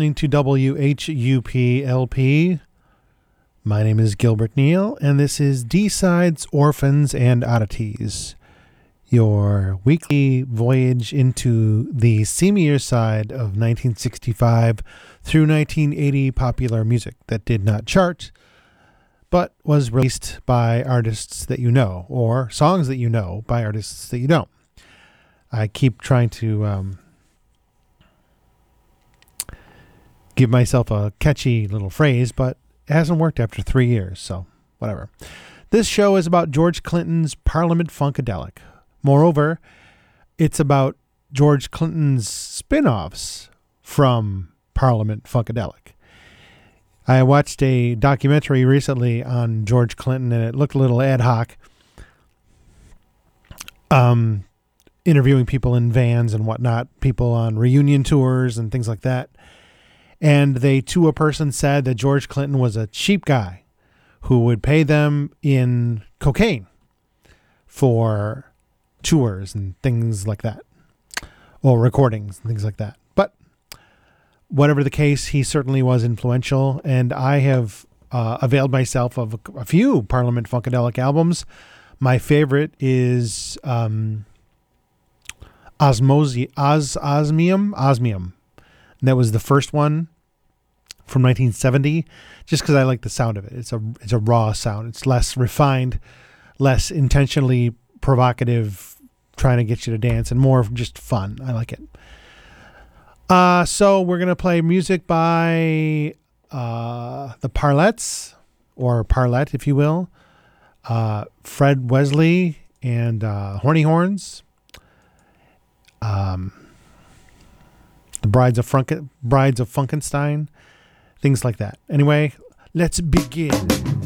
listening to WHUPLP. My name is Gilbert Neal, and this is D Sides, Orphans, and Oddities, your weekly voyage into the seamier side of 1965 through 1980 popular music that did not chart, but was released by artists that you know, or songs that you know by artists that you don't. I keep trying to. Um, give myself a catchy little phrase, but it hasn't worked after three years, so whatever. This show is about George Clinton's Parliament Funkadelic. Moreover, it's about George Clinton's spin offs from Parliament Funkadelic. I watched a documentary recently on George Clinton, and it looked a little ad hoc. Um, interviewing people in vans and whatnot, people on reunion tours and things like that and they to a person said that George Clinton was a cheap guy who would pay them in cocaine for tours and things like that, or recordings and things like that. But whatever the case, he certainly was influential, and I have uh, availed myself of a, a, few Parliament Funkadelic albums. My favorite is um, Osmosi- Os- Osmium. Osmium that was the first one from 1970, just because I like the sound of it. It's a it's a raw sound. It's less refined, less intentionally provocative, trying to get you to dance, and more just fun. I like it. Uh, so we're gonna play music by uh, the Parlets, or Parlet, if you will. Uh, Fred Wesley and uh, Horny Horns. Um, the Brides of Franken, Brides of Funkenstein, things like that. Anyway, let's begin.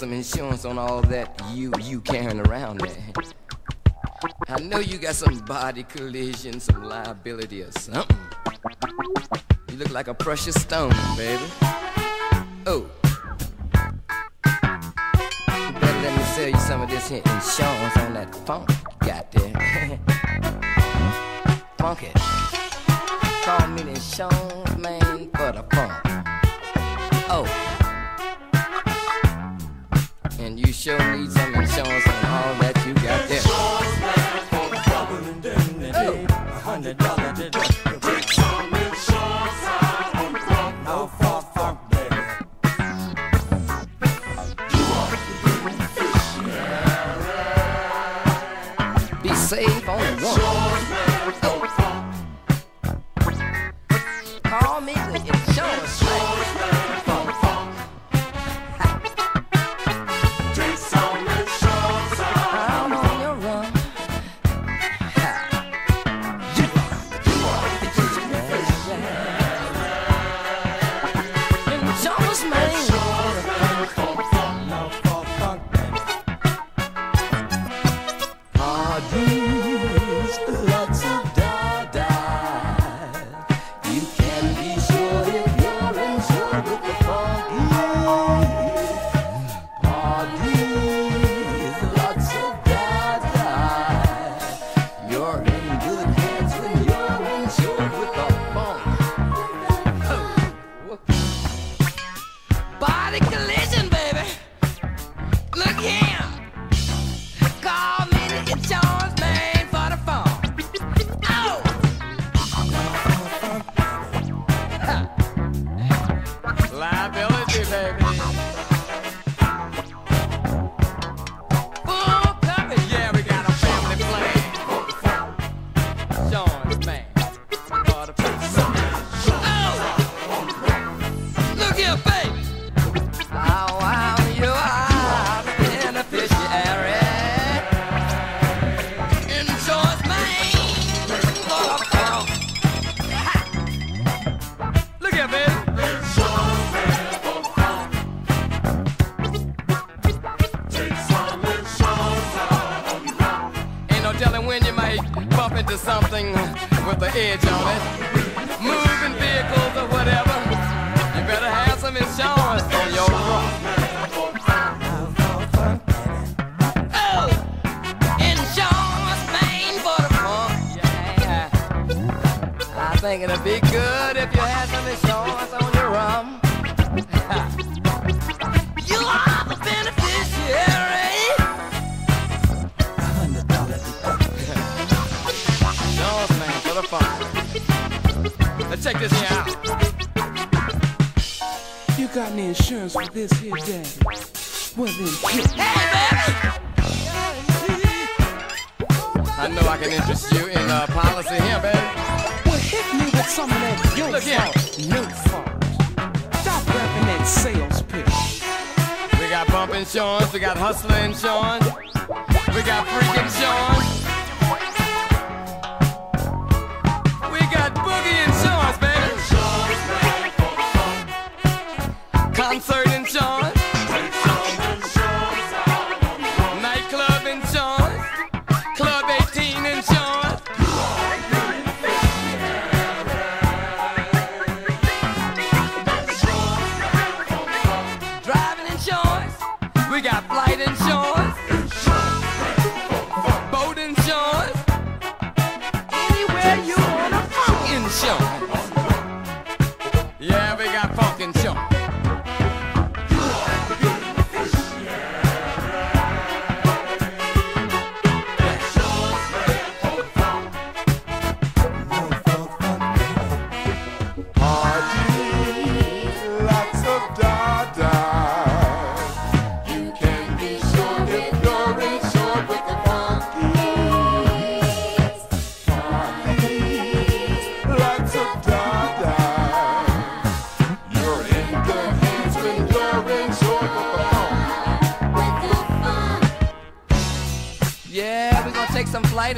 Some insurance on all that you you carrying around there. I know you got some body collision, some liability or something. You look like a precious stone, baby. Oh. Better let me sell you some of this here insurance on that funk you got there. Funky. Call me the insurance Yeah. a think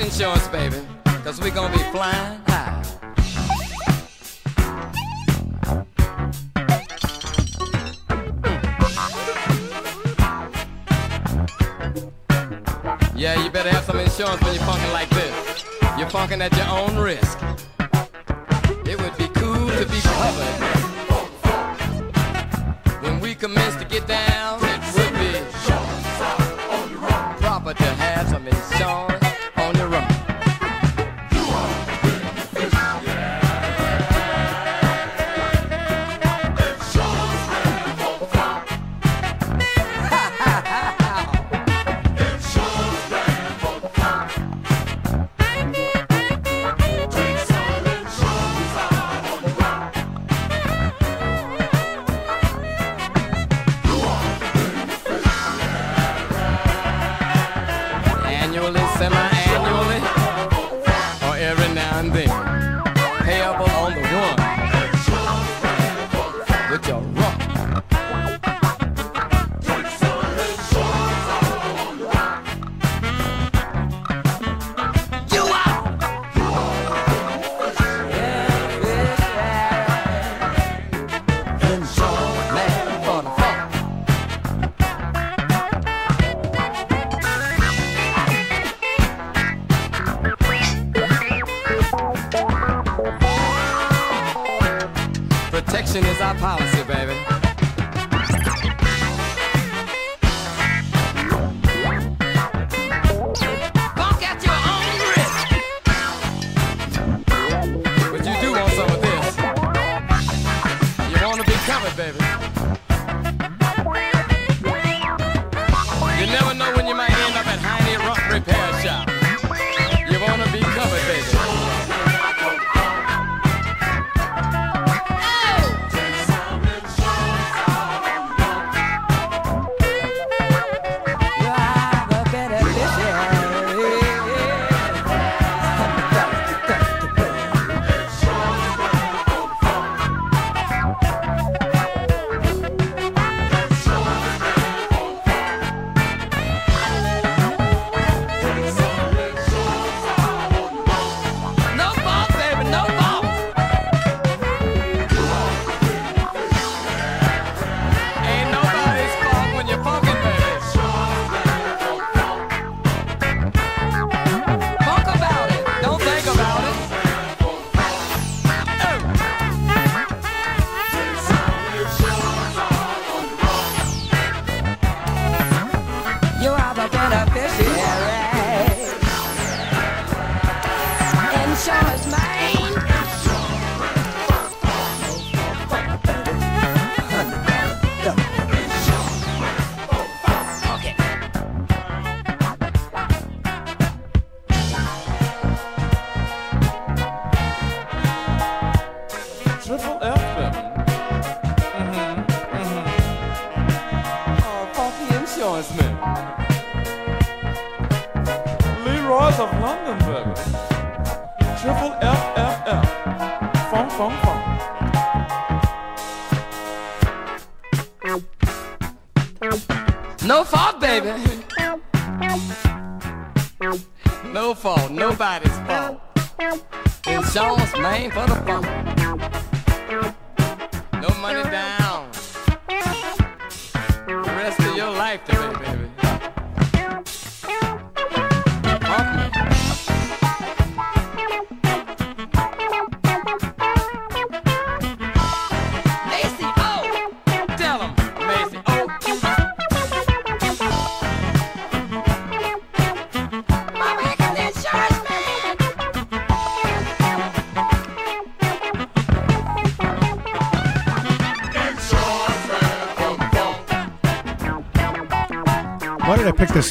insurance, se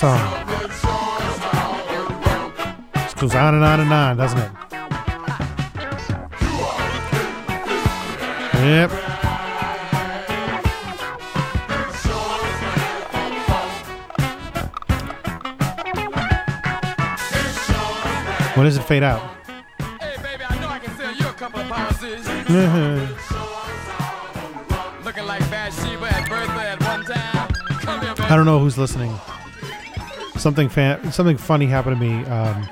song? This goes on and on and on, doesn't it? Yep. When does it fade out? Hey, baby, I know I can sell you a couple of policies. Looking like Bathsheba at birthday at one time. Here. I don't know who's listening. Something fan, something funny happened to me um,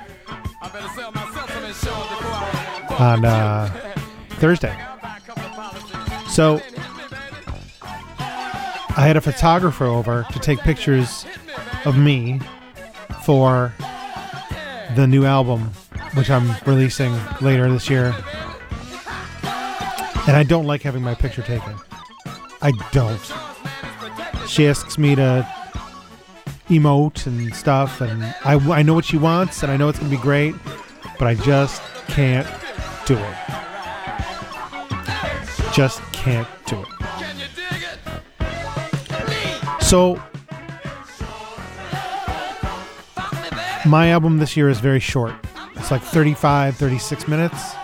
on uh, Thursday. So. I had a photographer over to take pictures of me for the new album, which I'm releasing later this year. And I don't like having my picture taken. I don't. She asks me to emote and stuff, and I, I know what she wants, and I know it's going to be great, but I just can't do it. Just can't do it. So my album this year is very short. It's like 35, 36 minutes.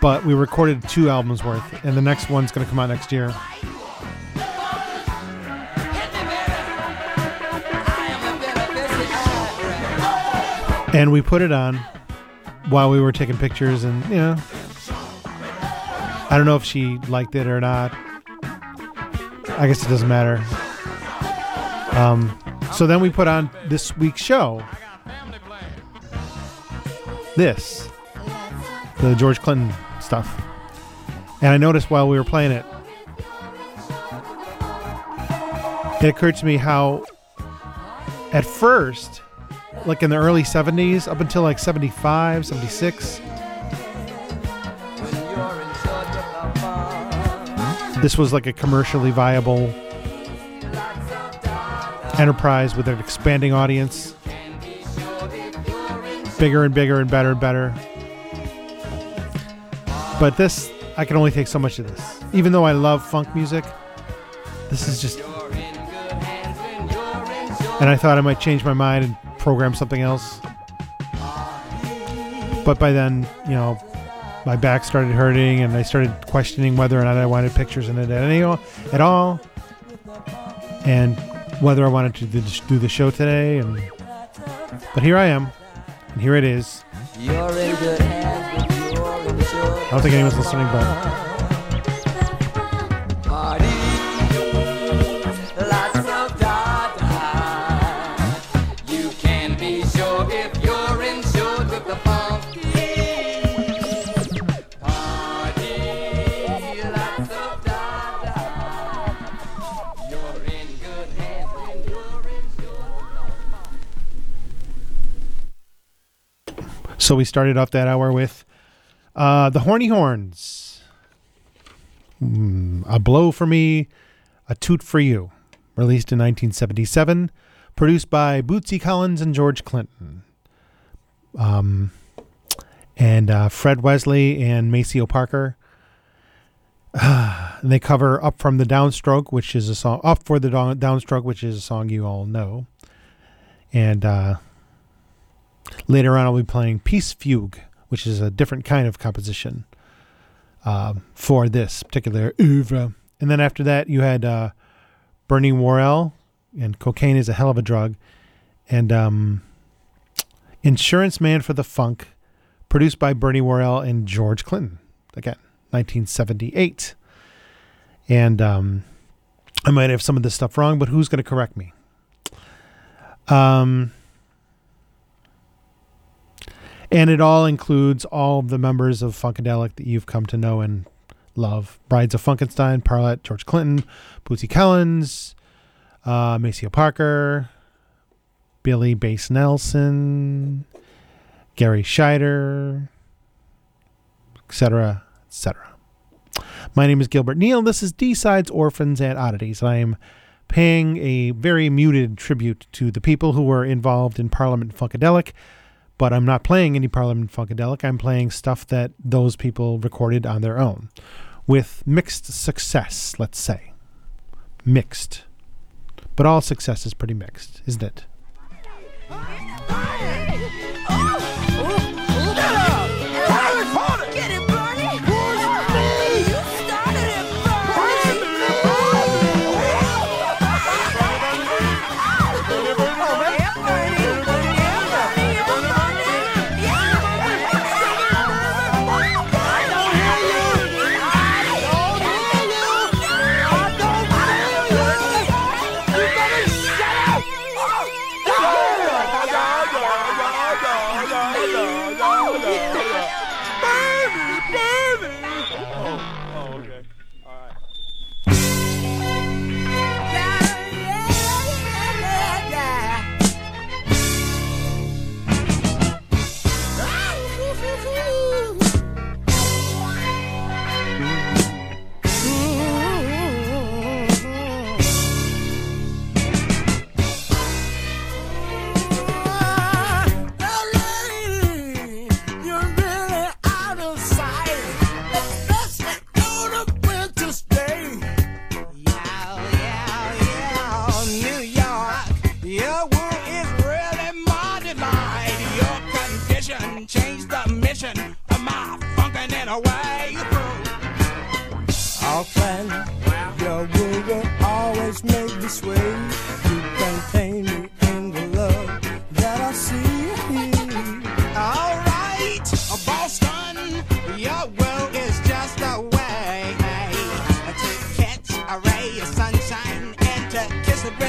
But we recorded two albums worth, and the next one's going to come out next year. And we put it on while we were taking pictures, and you know, I don't know if she liked it or not. I guess it doesn't matter. Um, so then we put on this week's show. this, the George Clinton stuff. And I noticed while we were playing it, it occurred to me how, at first, like in the early 70s, up until like 75, 76, When you're in charge of the fun. this was like a commercially viable enterprise with an expanding audience, bigger and bigger and better and better. But this, I can only take so much of this. Even though I love funk music, this is just. And I thought I might change my mind and program something else. But by then, you know, my back started hurting and I started questioning whether or not I wanted pictures in it at, any, at all. And whether I wanted to do the- do the show today. And But here I am. And here it is. You're in good hands with your insurance. I don't think anyone's listening, but So we started off that hour with uh, the Horny Horns. Mm, a blow for me, a toot for you. Released in 1977, produced by Bootsy Collins and George Clinton. Um, and uh, Fred Wesley and Maceo Parker. And they cover "Up from the Downstroke," which is a song. "Up for the Downstroke," which is a song you all know. And uh, Later on, I'll be playing Peace Fugue, which is a different kind of composition um, for this particular oeuvre. And then after that, you had uh, Bernie Worrell and cocaine is a hell of a drug. And um, Insurance Man for the Funk, produced by Bernie Worrell and George Clinton. Again, 1978. And um, I might have some of this stuff wrong, but who's going to correct me? Um, and it all includes all the members of Funkadelic that you've come to know and love. Brides of Funkenstein, Parlet, George Clinton, Bootsy Collins, uh, Maceo Parker, Billy Bass Nelson, Garry Shider, etc., etc. My name is Gilbert Neal. This is D-Sides, Orphans, and Oddities. I am paying a very muted tribute to the people who were involved in Parliament Funkadelic, but I'm not playing any Parliament Funkadelic. I'm playing stuff that those people recorded on their own with mixed success, let's say. Mixed. But all success is pretty mixed, isn't it?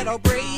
Brittle breeze.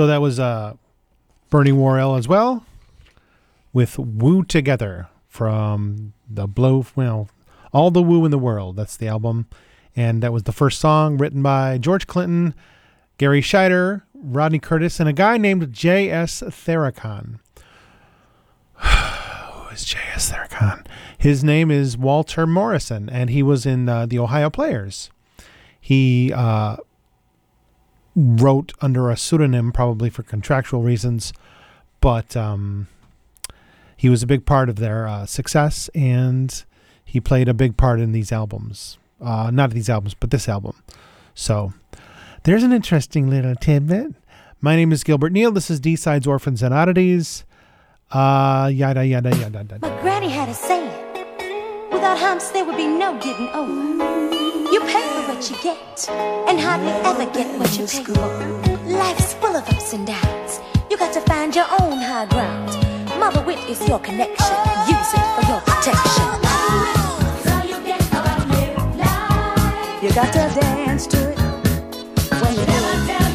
So that was uh, Bernie Worrell as well, with "Woo Together" from the Blow. Well, all the woo in the world. That's the album, and that was the first song written by George Clinton, Garry Shider, Rodney Curtis, and a guy named J.S. Theracon. Who is J.S. Theracon? His name is Walter Morrison, and he was in uh, the Ohio Players. He uh, wrote under a pseudonym, probably for contractual reasons, but um, he was a big part of their uh, success, and he played a big part in these albums. Uh, not these albums, but this album. So there's an interesting little tidbit. My name is Gilbert Neal. This is D Sides Orphans and Oddities. Uh, yada yada yada yada. My granny had a saying without humps, there would be no getting over. You pay for what you get, and hardly ever get what you pay for. Life's full of ups and downs. You got to find your own high ground. Mother wit is your connection. Use it for your protection. You got to dance to it. When you Just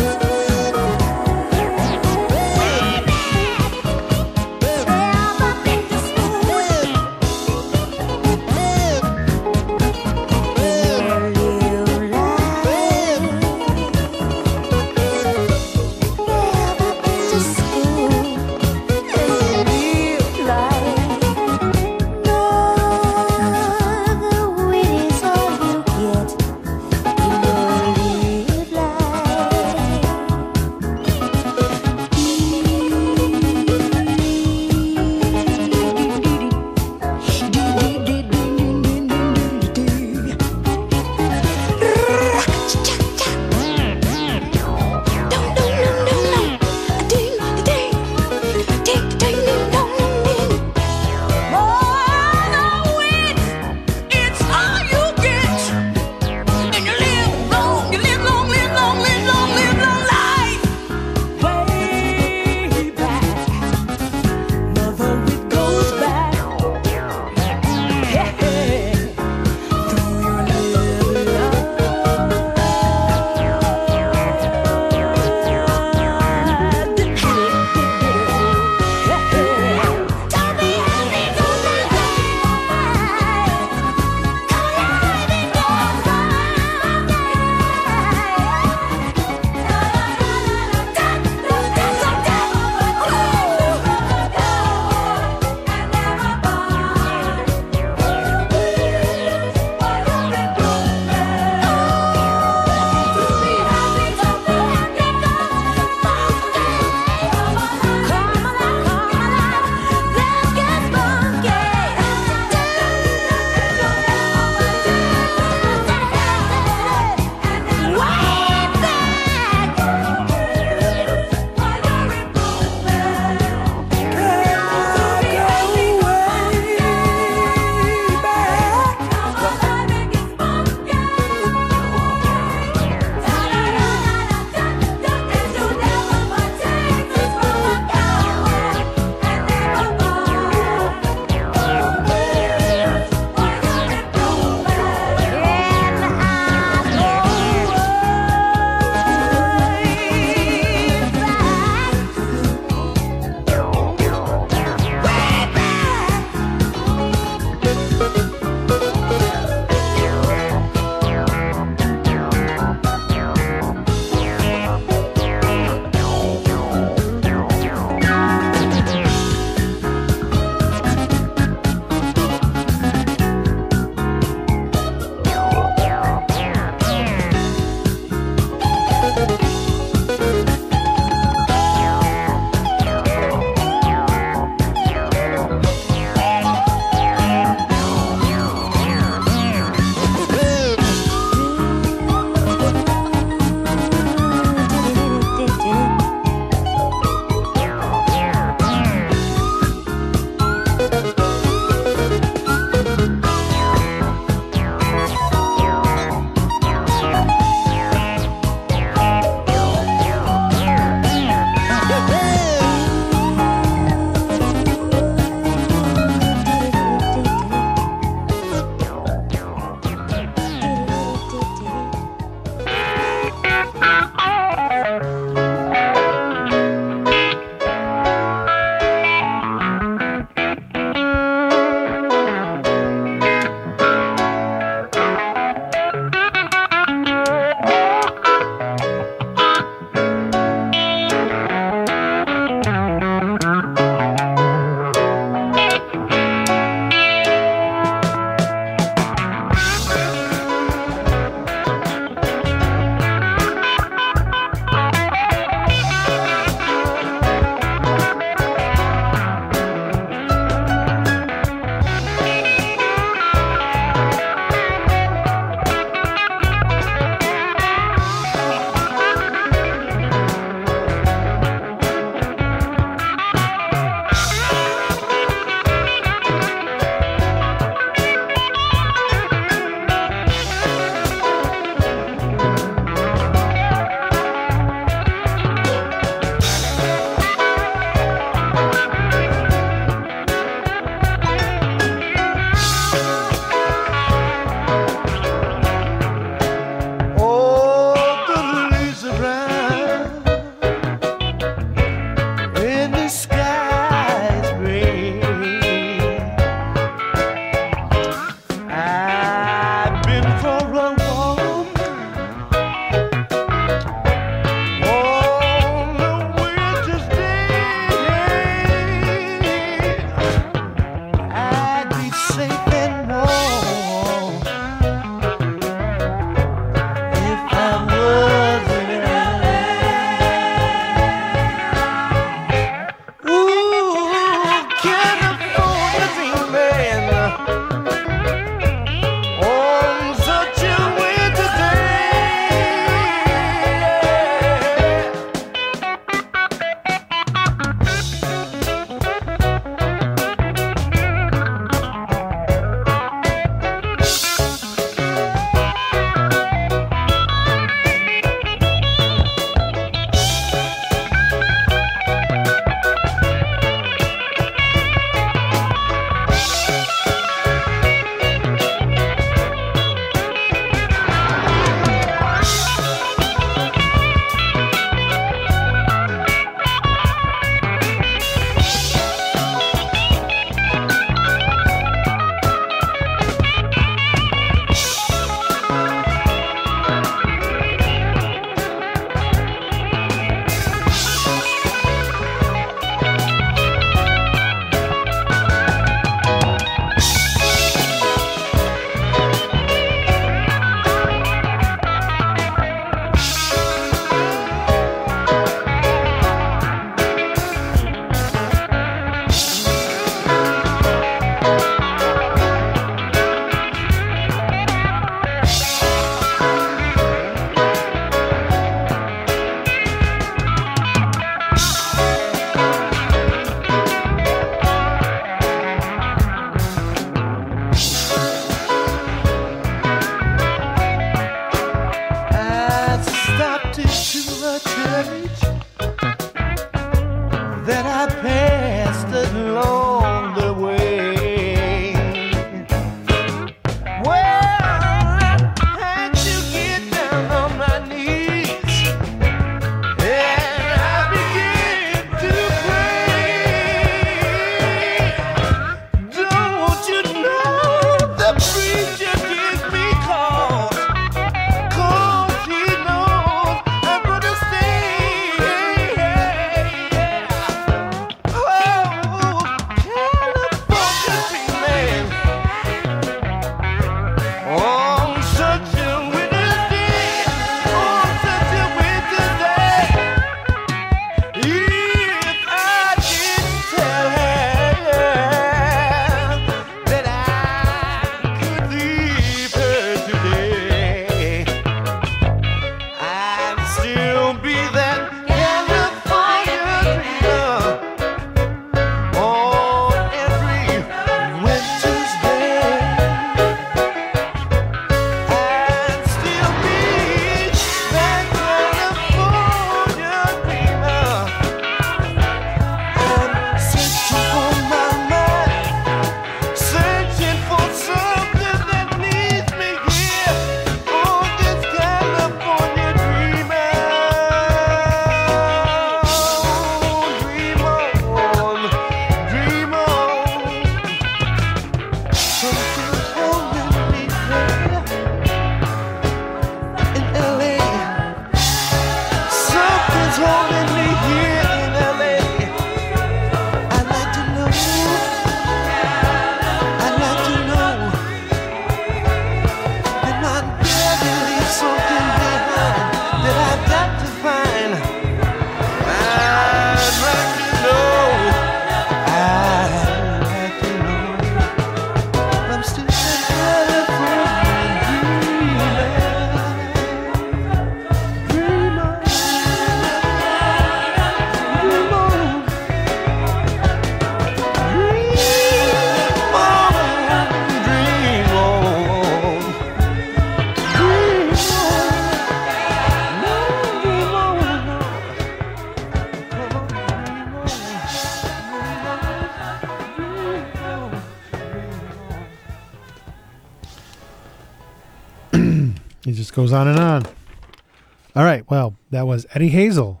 was Eddie Hazel,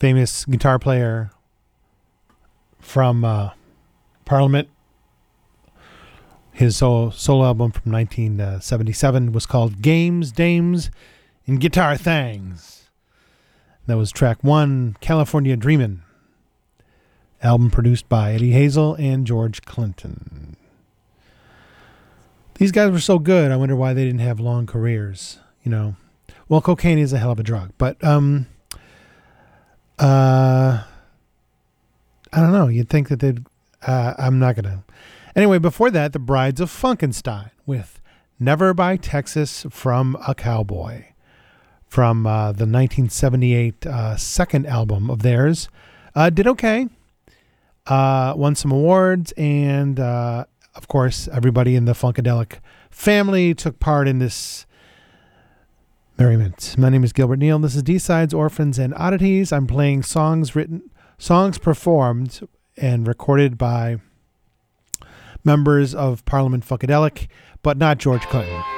famous guitar player from uh, Parliament. His solo, solo album from 1977 was called Games, Dames, and Guitar Things. That was track one, California Dreamin'. Album produced by Eddie Hazel and George Clinton. These guys were so good. I wonder why they didn't have long careers. You know, well, cocaine is a hell of a drug, but um, uh, I don't know. You'd think that they'd. Uh, I'm not gonna. Anyway, before that, the Brides of Funkenstein with "Never Buy Texas from a Cowboy" from uh, the 1978 uh, second album of theirs. Uh, did okay. Uh, won some awards, and uh, of course, everybody in the Funkadelic family took part in this merriment. My name is Gilbert Neal. This is D-Sides, Orphans, and Oddities. I'm playing songs written, songs performed and recorded by members of Parliament Funkadelic, but not George Clinton.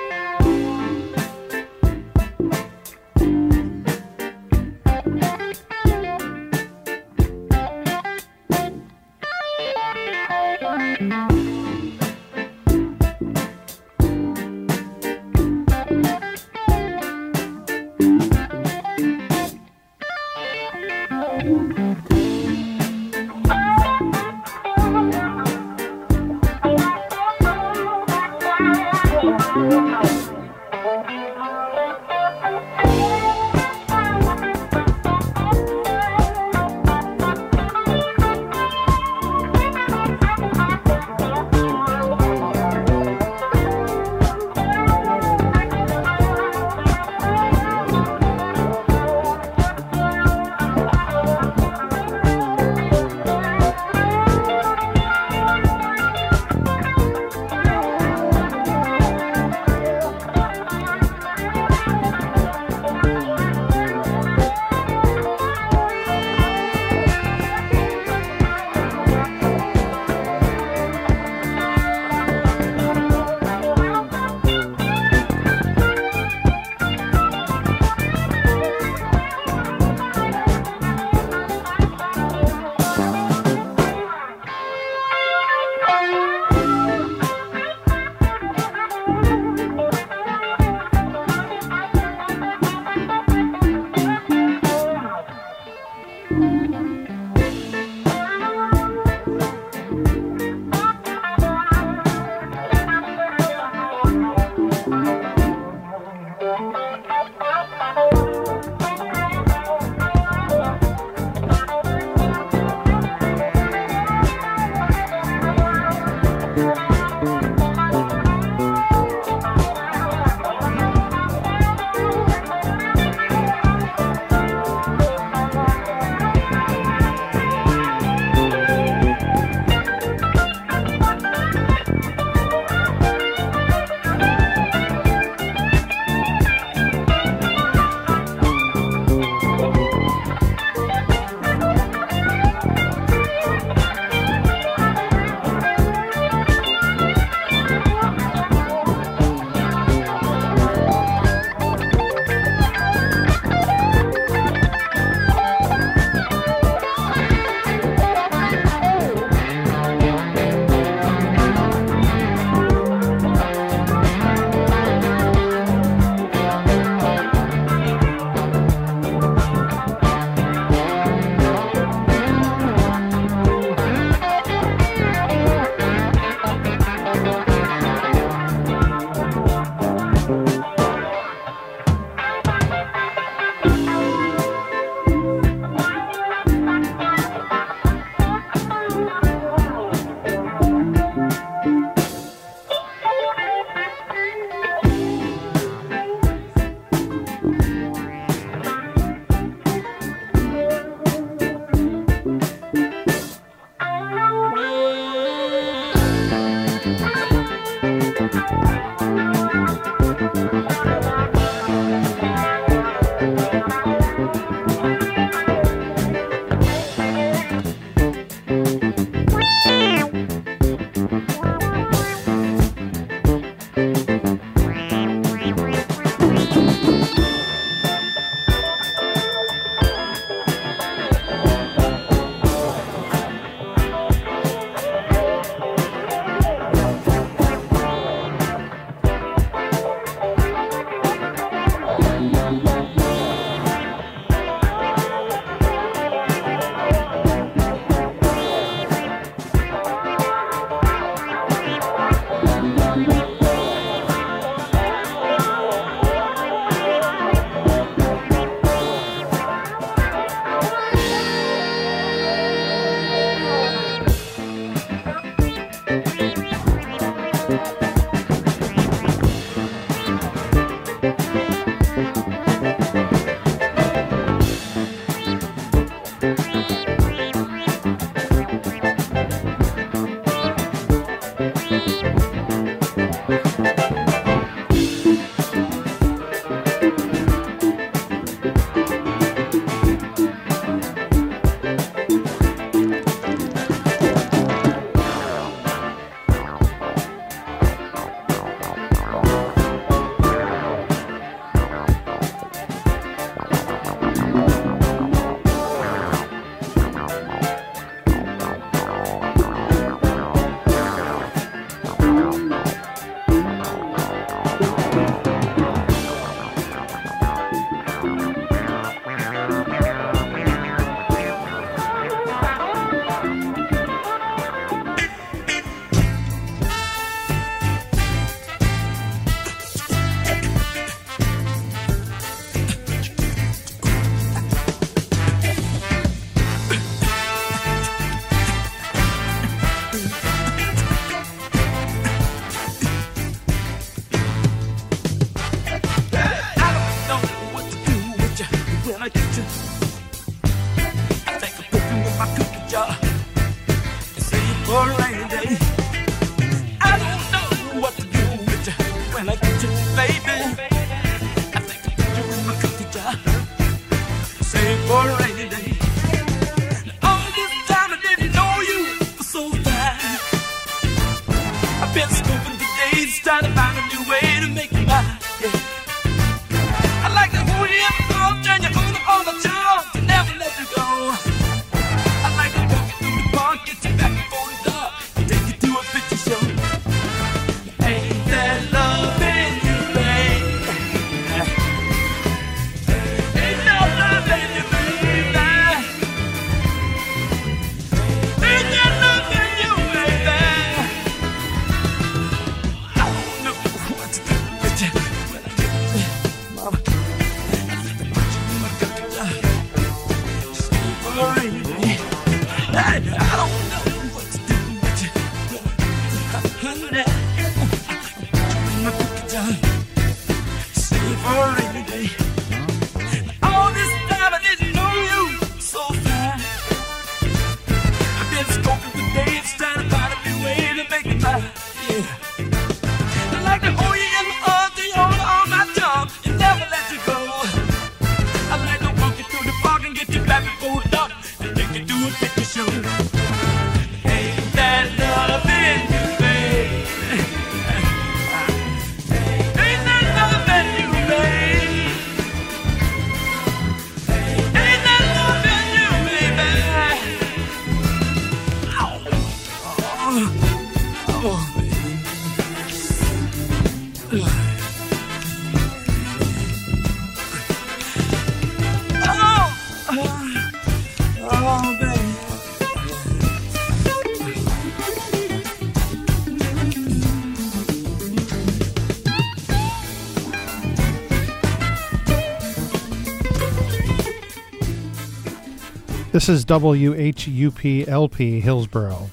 This is WHUPLP Hillsborough.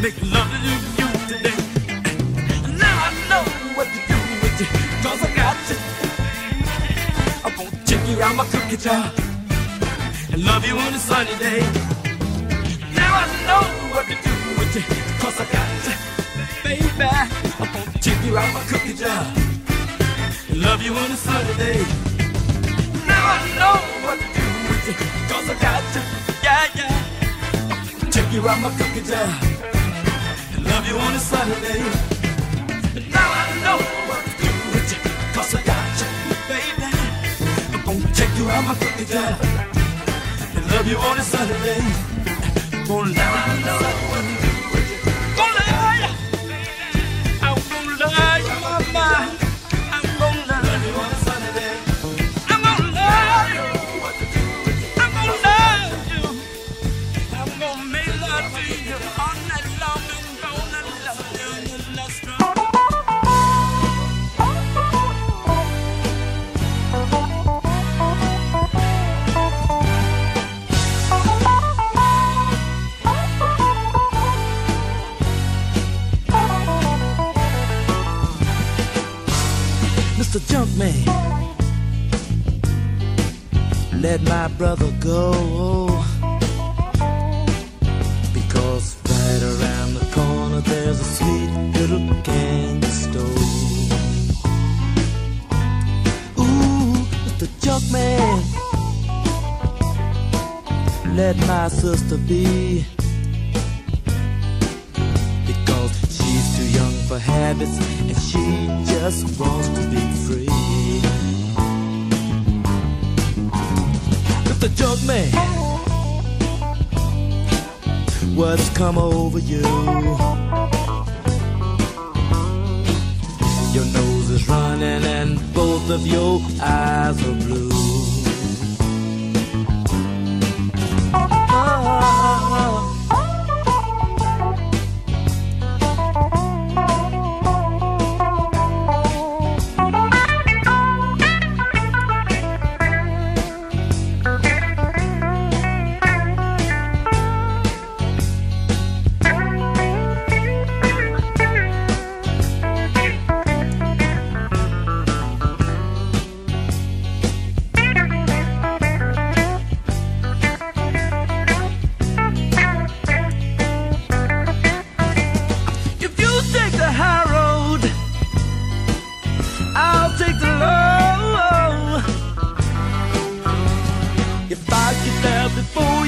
make love to you today. Now I know what to do with you, cause I got you. I'm gonna take you out my cookie jar and love you on a sunny day. Now I know what to do with I got you. Baby, I'm to take you out my cookie jar and love you on a sunny day. Now I know what to do with I got you. Yeah, yeah. Take you out my cookie jar on a Sunday, And now I know what to do with you, cause I got you, baby. I'm gonna take you out my cookie jar and love you on a Sunday. Oh, now I know what to do. brother go.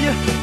예.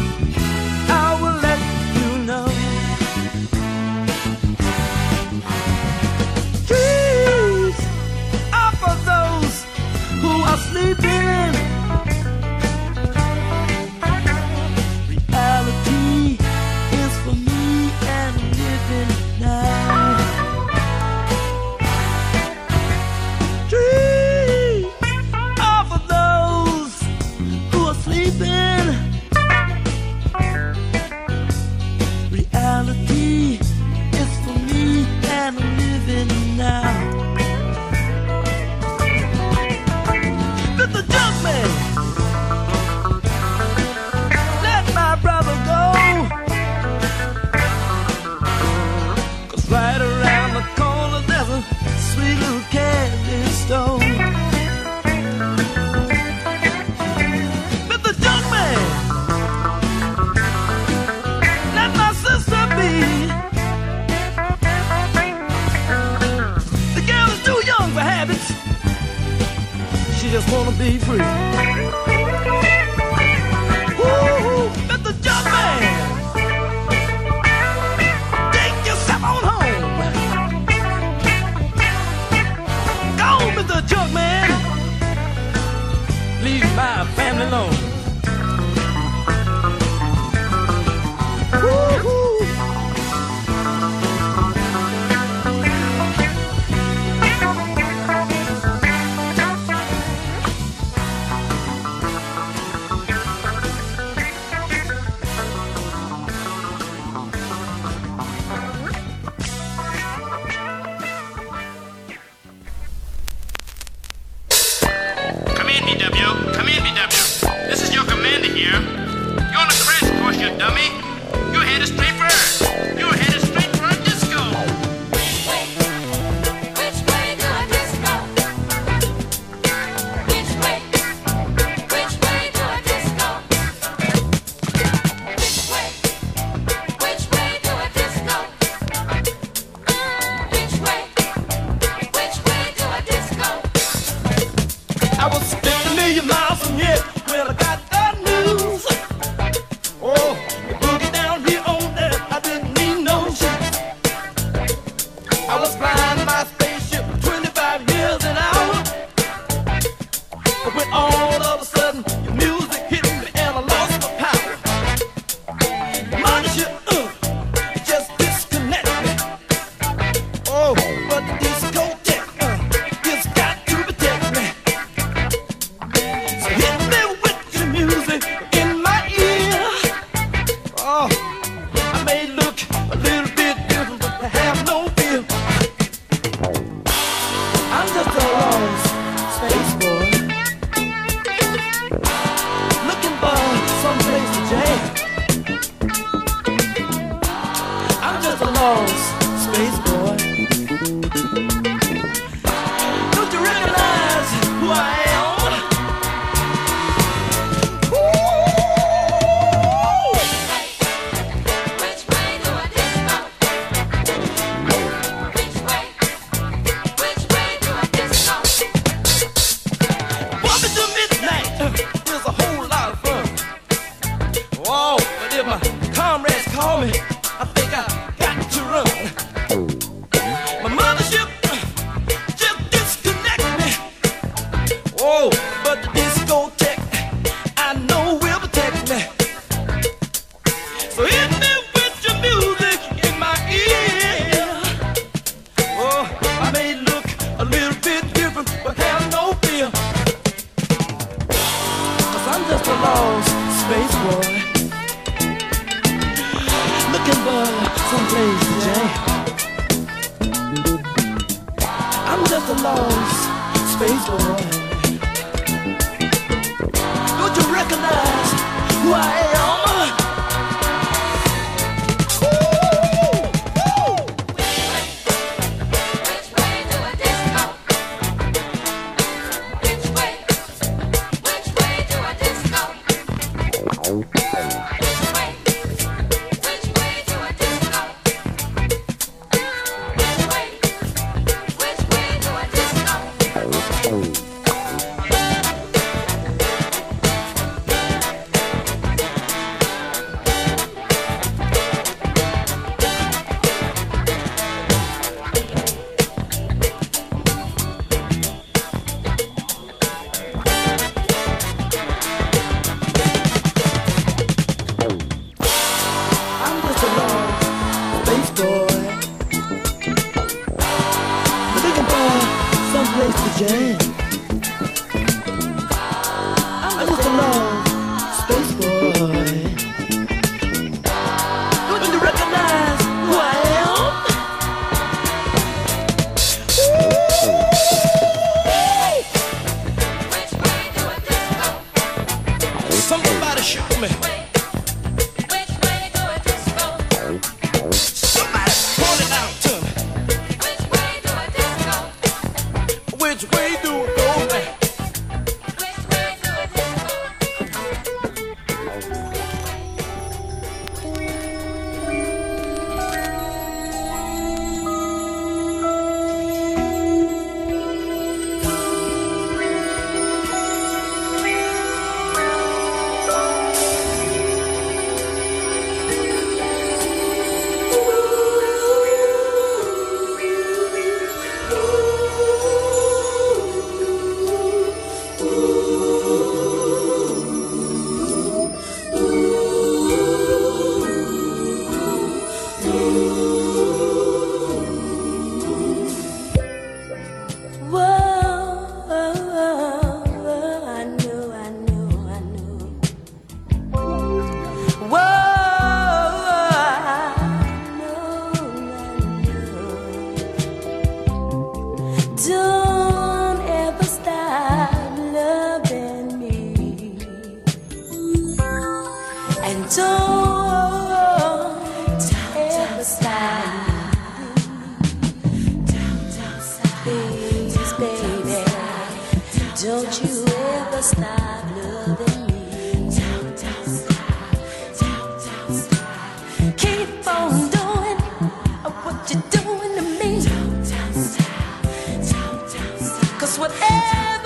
Whatever it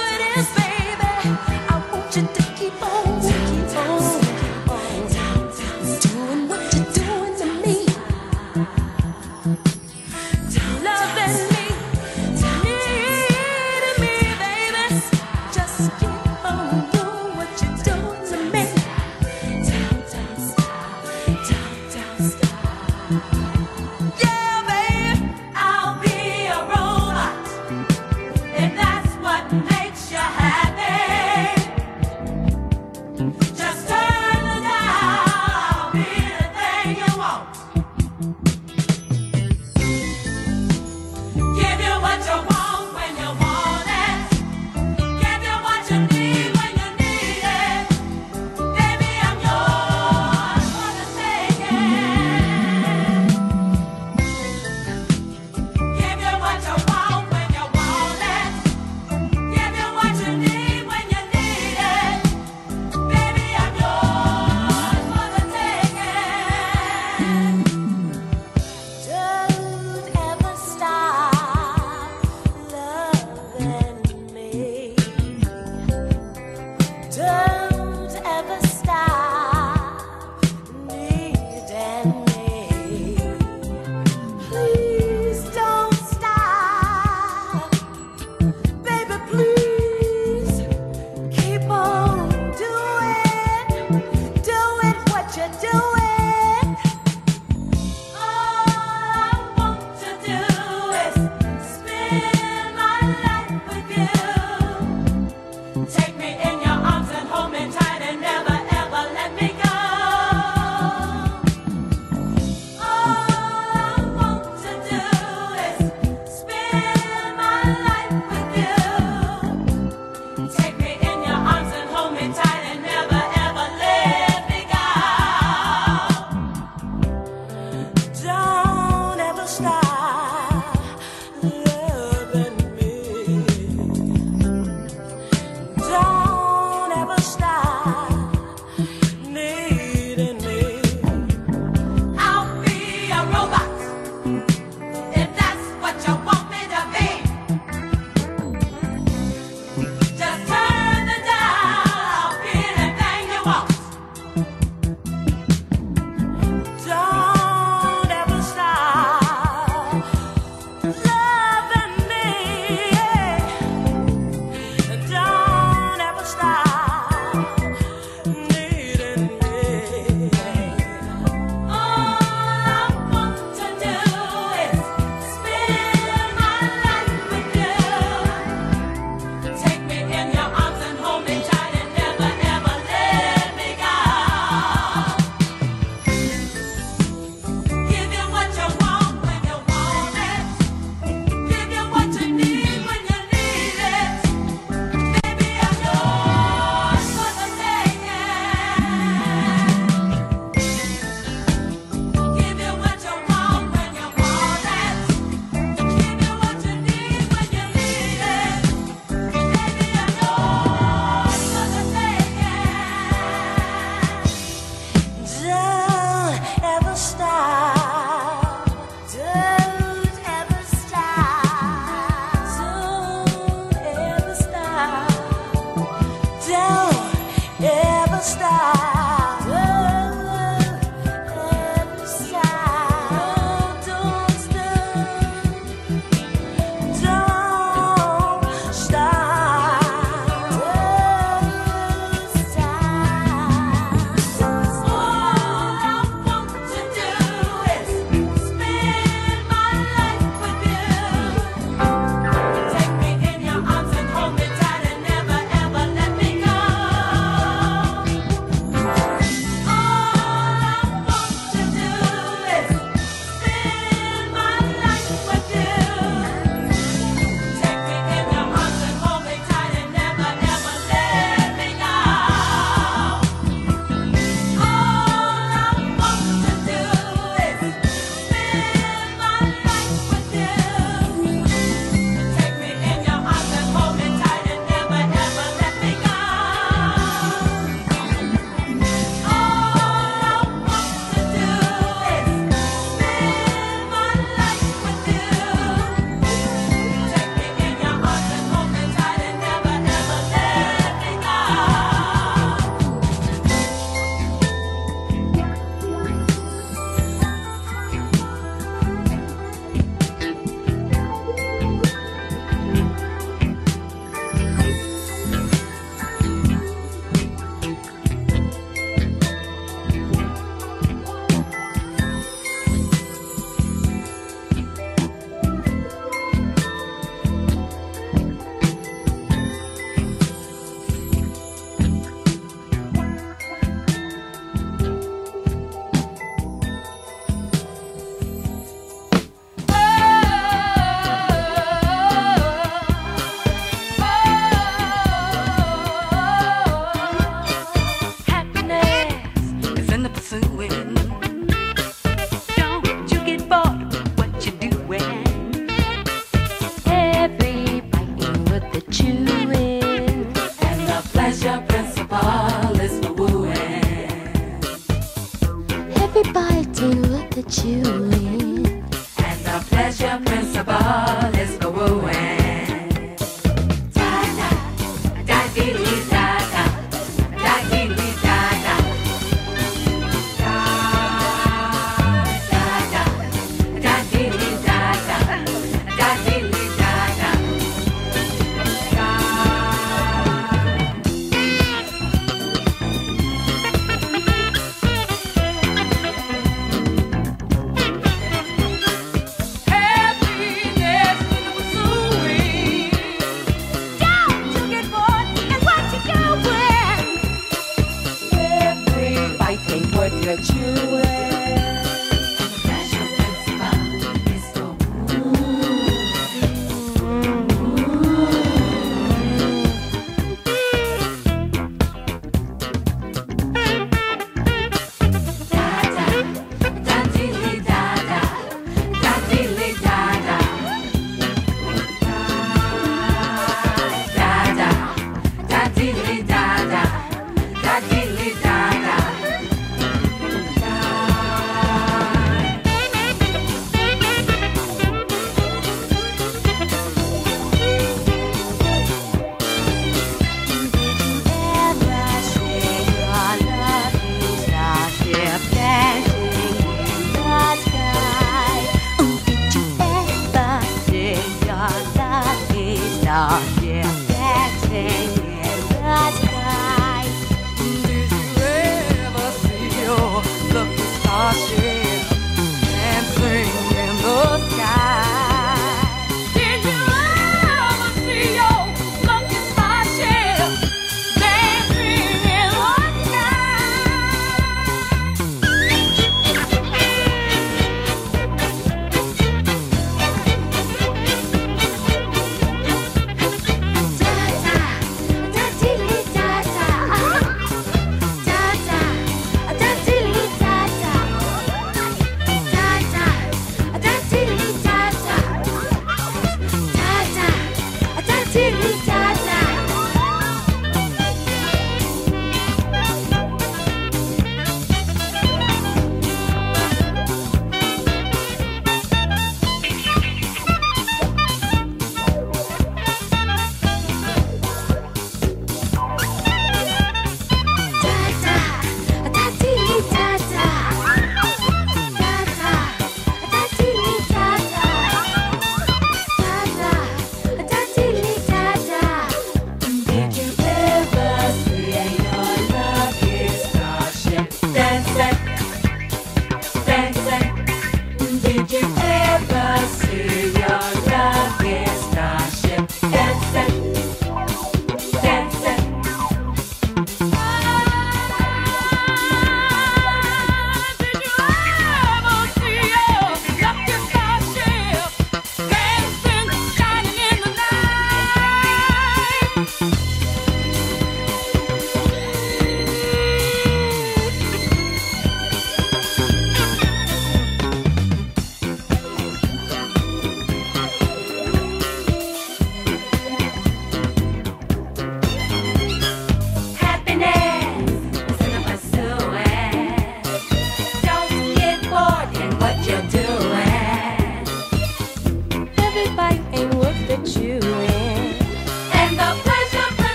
ever stop.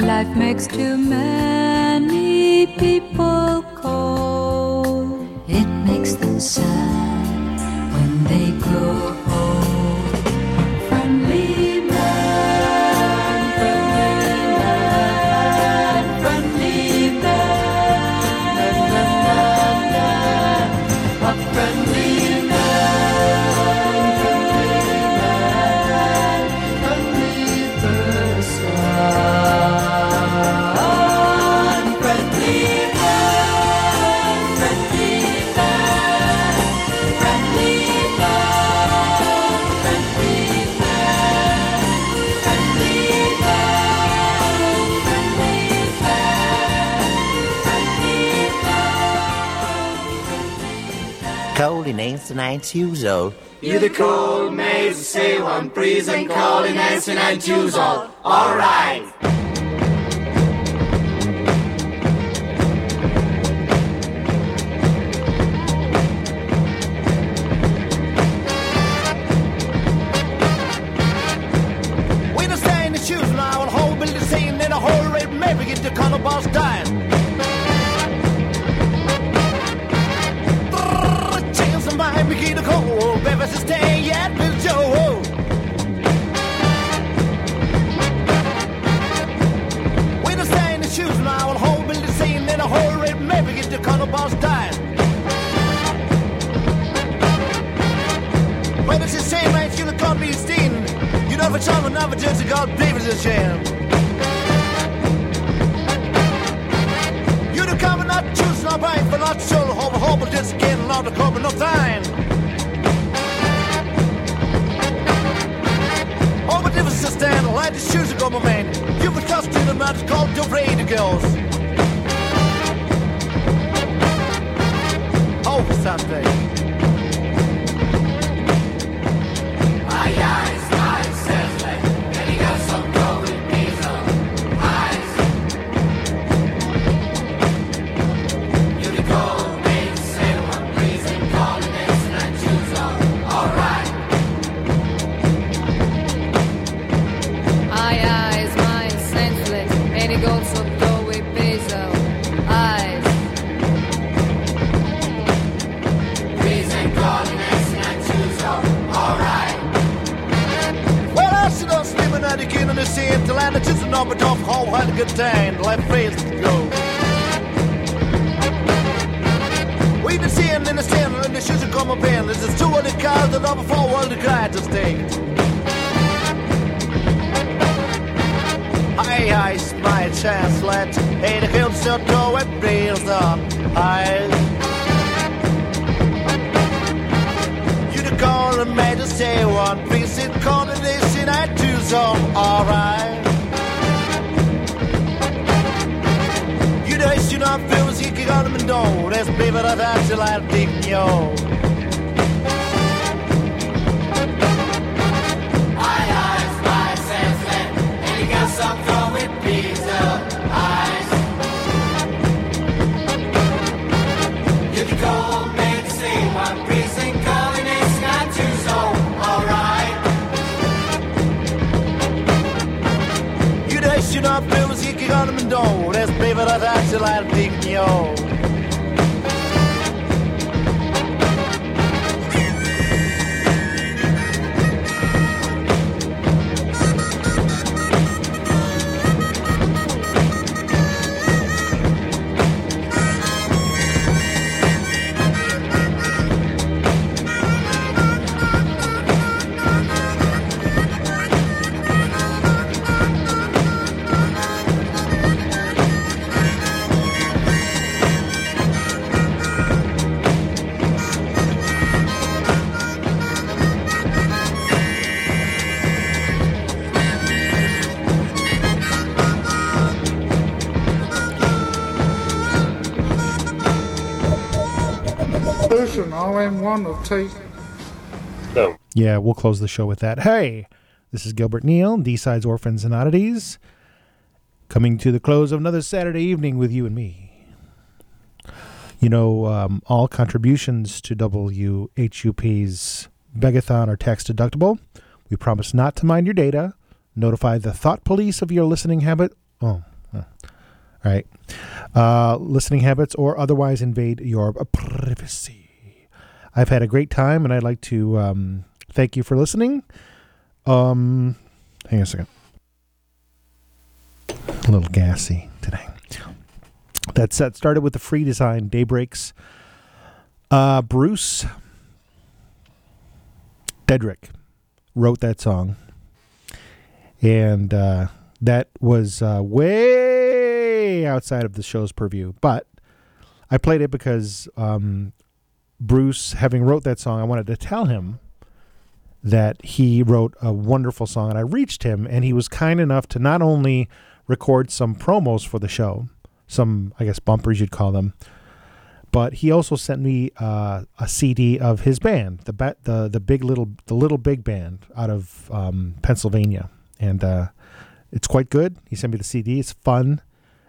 Life makes too many people cold. It makes them sad when they grow 1992. You the cold maze, say one please, and call in 1992. All right. El Pignon. Am one of take. Yeah, we'll close the show with that. Hey, this is Gilbert Neal, D Sides Orphans and Oddities, coming to the close of another Saturday evening with you and me. You know, um, all contributions to WHUP's Begathon are tax deductible. We promise not to mind your data, notify the thought police of your listening habit. Oh, oh. all right. Uh, listening habits or otherwise invade your privacy. I've had a great time, and I'd like to um, thank you for listening. Um, hang on a second. A little gassy today. That set started with the free design Daybreaks. Uh, Bruce Dedrick wrote that song, and uh, that was uh, way outside of the show's purview. But I played it because um, Bruce, having wrote that song, I wanted to tell him that he wrote a wonderful song, and I reached him, and he was kind enough to not only record some promos for the show, some I guess bumpers you'd call them, but he also sent me uh, a CD of his band, the ba- the the big little the little big band out of um, Pennsylvania, and uh, it's quite good. He sent me the CD. It's fun,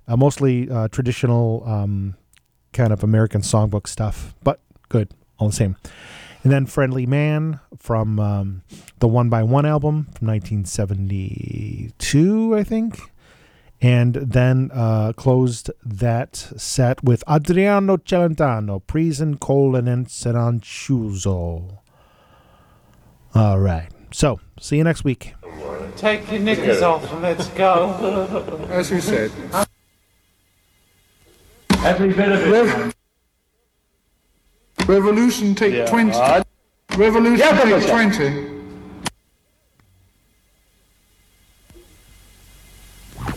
uh, mostly uh, traditional um, kind of American songbook stuff, but good all the same. And then Friendly Man from um, the One by One album from 1972, I think. And then uh, closed that set with Adriano Celentano, Prisencolinensinainciusol. All right. So, see you next week. Take your knickers off and let's go. As you said. Every bit of it. Rev- Revolution take Yeah. 20. Uh, Revolution Yeah, take Professor. 20.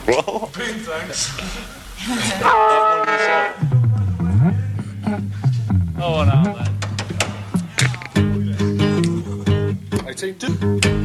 Well, thanks. Oh, no, I take two.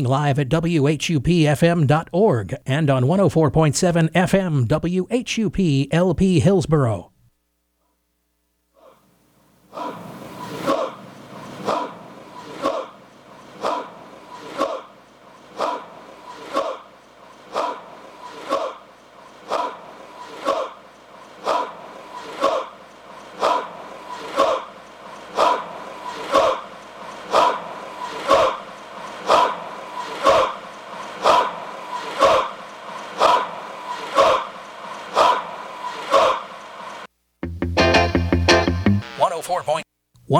Streaming live at WHUPFM.org and on 104.7 FM WHUP LP Hillsborough.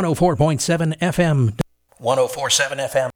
104.7 FM. 1047 FM.